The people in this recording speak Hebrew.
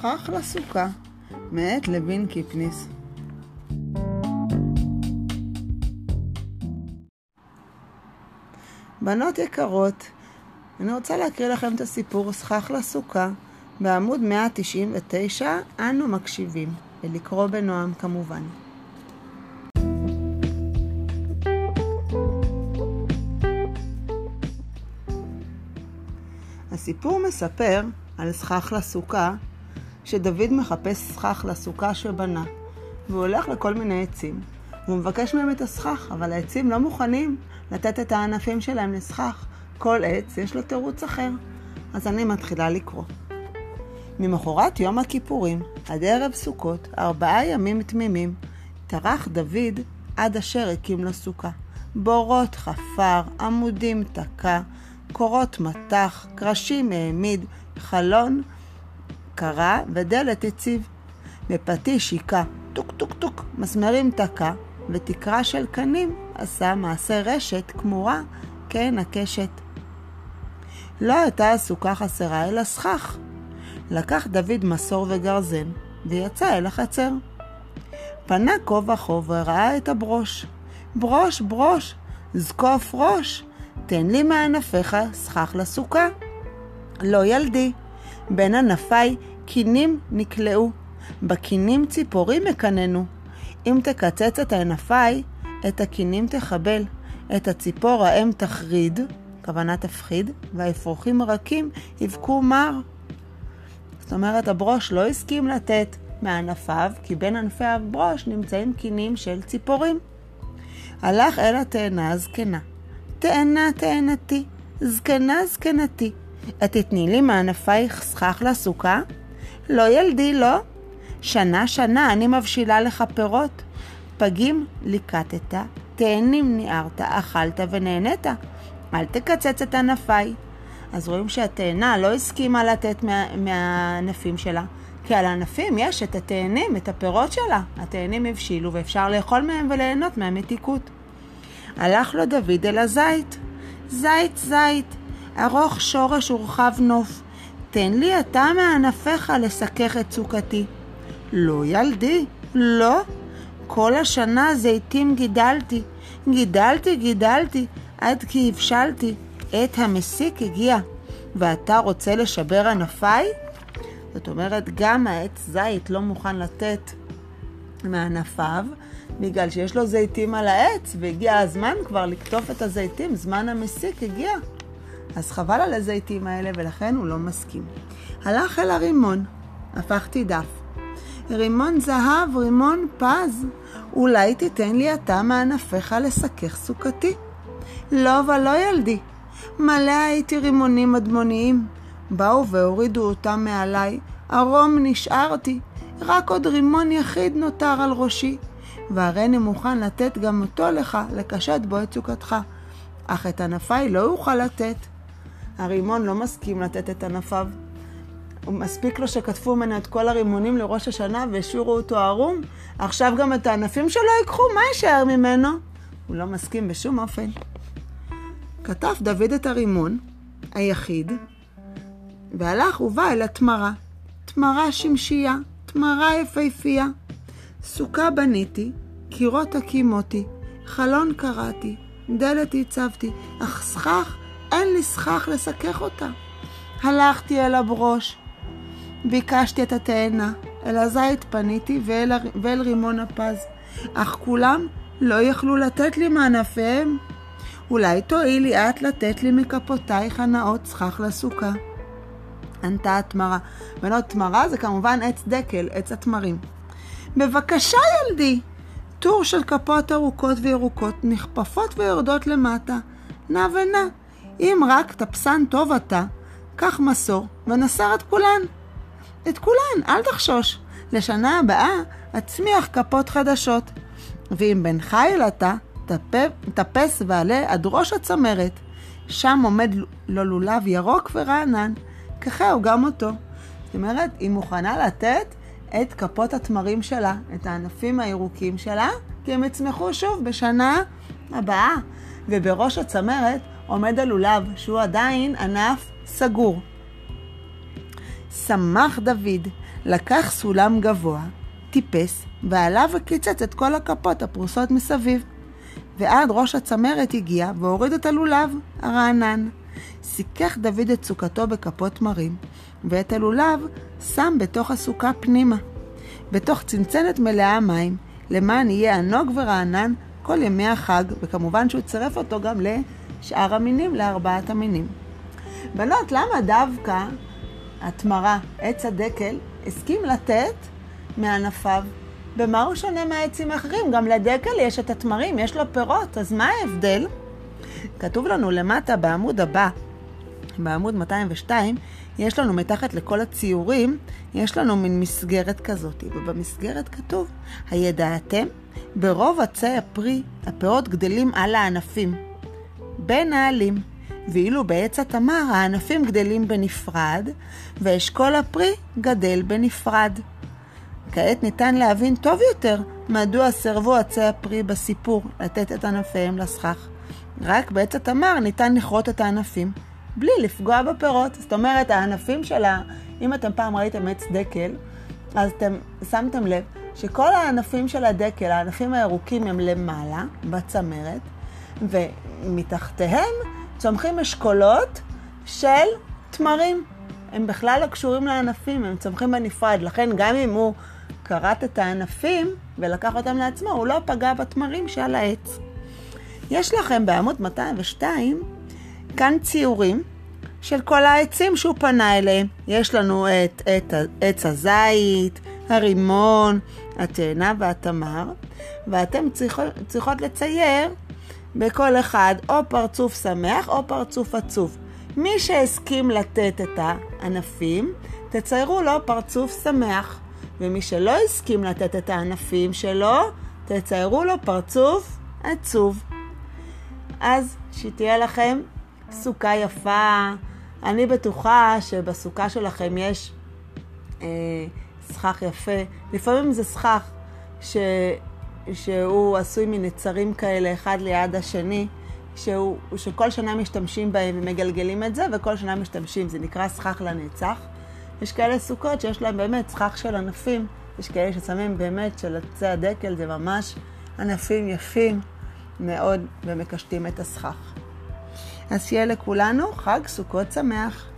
סכך לסוכה, מאת לוין קיפניס. בנות יקרות, אני רוצה להקריא לכם את הסיפור סכך לסוכה. בעמוד 199 אנו מקשיבים, ולקרוא בנועם כמובן. הסיפור מספר על סכך לסוכה, שדוד מחפש סכך לסוכה שבנה, והוא הולך לכל מיני עצים. והוא מבקש מהם את הסכך, אבל העצים לא מוכנים לתת את הענפים שלהם לסכך. כל עץ יש לו תירוץ אחר. אז אני מתחילה לקרוא. ממחרת יום הכיפורים, עד ערב סוכות, ארבעה ימים תמימים, טרח דוד עד אשר הקים לו סוכה. בורות חפר, עמודים תקע, קורות מתח, קרשים העמיד, חלון קרע ודלת הציב. בפטיש היכה, טוק טוק טוק, מסמרים תקע, ותקרה של קנים עשה מעשה רשת קמורה כעין הקשת. לא הייתה הסוכה חסרה אלא סכך. לקח דוד מסור וגרזן, ויצא אל החצר. פנה כה וכה וראה את הברוש. ברוש, ברוש, זקוף ראש, תן לי מענפיך סכך לסוכה. לא ילדי, בין ענפיי קינים נקלעו, בקינים ציפורים מקננו. אם תקצץ את ענפיי, את הקינים תחבל, את הציפור האם תחריד, כוונה תפחיד, והאפרוחים רכים יבכו מר. זאת אומרת, הברוש לא הסכים לתת מענפיו, כי בין ענפי הברוש נמצאים קינים של ציפורים. הלך אל התאנה הזקנה. תאנה תאנתי, זקנה זקנתי, את תתני לי מענפייך סכך לסוכה? לא ילדי, לא. שנה שנה אני מבשילה לך פירות. פגים ליקטת, תאנים ניערת, אכלת ונהנית. אל תקצץ את ענפיי. אז רואים שהתאנה לא הסכימה לתת מה, מהענפים שלה, כי על הענפים יש את התאנים, את הפירות שלה. התאנים הבשילו ואפשר לאכול מהם וליהנות מהמתיקות. הלך לו דוד אל הזית. זית, זית, ארוך שורש ורחב נוף. תן לי אתה מענפיך לסכך את סוכתי. לא ילדי, לא. כל השנה זיתים גידלתי, גידלתי, גידלתי, עד כי הבשלתי. עת המסיק הגיע, ואתה רוצה לשבר ענפיי? זאת אומרת, גם העץ זית לא מוכן לתת מענפיו, בגלל שיש לו זיתים על העץ, והגיע הזמן כבר לקטוף את הזיתים, זמן המסיק הגיע. אז חבל על הזיתים האלה, ולכן הוא לא מסכים. הלך אל הרימון, הפכתי דף. רימון זהב, רימון פז, אולי תיתן לי אתה מענפיך לסכך סוכתי. לא ולא ילדי, מלא הייתי רימונים אדמוניים. באו והורידו אותם מעליי, ערום נשארתי, רק עוד רימון יחיד נותר על ראשי, והריני מוכן לתת גם אותו לך, לקשט בו את סוכתך. אך את ענפיי לא אוכל לתת. הרימון לא מסכים לתת את ענפיו. מספיק לו שכתבו ממנו את כל הרימונים לראש השנה והשאירו אותו ערום, עכשיו גם את הענפים שלו ייקחו, מה יישאר ממנו? הוא לא מסכים בשום אופן. כתב דוד את הרימון, היחיד, והלך ובא אל התמרה. תמרה שמשייה, תמרה יפהפייה. סוכה בניתי, קירות הקימותי, חלון קראתי, דלת הצבתי, אך סכך, אין לי סכך לסכך אותה. הלכתי אל הברוש, ביקשתי את התאנה, אל הזית פניתי ואל, ואל רימון הפז, אך כולם לא יכלו לתת לי מענפיהם. אולי תואילי את לתת לי מכפותייך הנאות סכך לסוכה. ענתה התמרה. בנות, תמרה זה כמובן עץ דקל, עץ התמרים. בבקשה, ילדי! טור של כפות ארוכות וירוקות, נכפפות ויורדות למטה. נע ונע. אם רק תפסן טוב אתה, קח מסור ונסר את כולן. את כולן, אל תחשוש. לשנה הבאה אצמיח כפות חדשות. ואם בן חיל אתה, טפס ועלה עד ראש הצמרת. שם עומד לו לולב ירוק ורענן. ככהו גם אותו. זאת אומרת, היא מוכנה לתת את כפות התמרים שלה, את הענפים הירוקים שלה, כי הם יצמחו שוב בשנה הבאה. ובראש הצמרת עומד הלולב, שהוא עדיין ענף סגור. שמח דוד לקח סולם גבוה, טיפס, ועליו וקיצץ את כל הכפות הפרוסות מסביב. ועד ראש הצמרת הגיע והוריד את הלולב הרענן. סיכך דוד את סוכתו בכפות מרים, ואת הלולב שם בתוך הסוכה פנימה, בתוך צנצנת מלאה מים, למען יהיה ענוג ורענן כל ימי החג, וכמובן שהוא צירף אותו גם לשאר המינים, לארבעת המינים. בנות, למה דווקא התמרה, עץ הדקל, הסכים לתת מענפיו? במה הוא שונה מהעצים האחרים? גם לדקל יש את התמרים, יש לו פירות, אז מה ההבדל? כתוב לנו למטה בעמוד הבא, בעמוד 202, יש לנו מתחת לכל הציורים, יש לנו מין מסגרת כזאת, ובמסגרת כתוב, הידעתם? ברוב עצי הפרי, הפירות גדלים על הענפים, בין העלים, ואילו בעץ התמר הענפים גדלים בנפרד, ואשכול הפרי גדל בנפרד. כעת ניתן להבין טוב יותר מדוע סירבו עצי הפרי בסיפור לתת את ענפיהם לסכך. רק בעץ התמר ניתן לכרות את הענפים, בלי לפגוע בפירות. זאת אומרת, הענפים שלה, אם אתם פעם ראיתם עץ דקל, אז אתם שמתם לב שכל הענפים של הדקל, הענפים הירוקים הם למעלה, בצמרת, ומתחתיהם צומחים אשכולות של תמרים. הם בכלל לא קשורים לענפים, הם צומחים בנפרד. לכן גם אם הוא כרת את הענפים ולקח אותם לעצמו, הוא לא פגע בתמרים שעל העץ. יש לכם בעמוד 202 כאן ציורים של כל העצים שהוא פנה אליהם. יש לנו את, את עץ הזית, הרימון, התאנה והתמר, ואתם צריכות, צריכות לצייר בכל אחד או פרצוף שמח או פרצוף עצוב. מי שהסכים לתת את הענפים, תציירו לו פרצוף שמח. ומי שלא הסכים לתת את הענפים שלו, תציירו לו פרצוף עצוב. אז שתהיה לכם סוכה יפה. אני בטוחה שבסוכה שלכם יש אה, סכך יפה. לפעמים זה סכך ש, שהוא עשוי מנצרים כאלה, אחד ליד השני, שהוא, שכל שנה משתמשים בהם ומגלגלים את זה, וכל שנה משתמשים. זה נקרא סכך לנצח. יש כאלה סוכות שיש להם באמת סכך של ענפים. יש כאלה ששמים באמת של עצי הדקל, זה ממש ענפים יפים מאוד, ומקשטים את הסכך. אז שיהיה לכולנו חג סוכות שמח.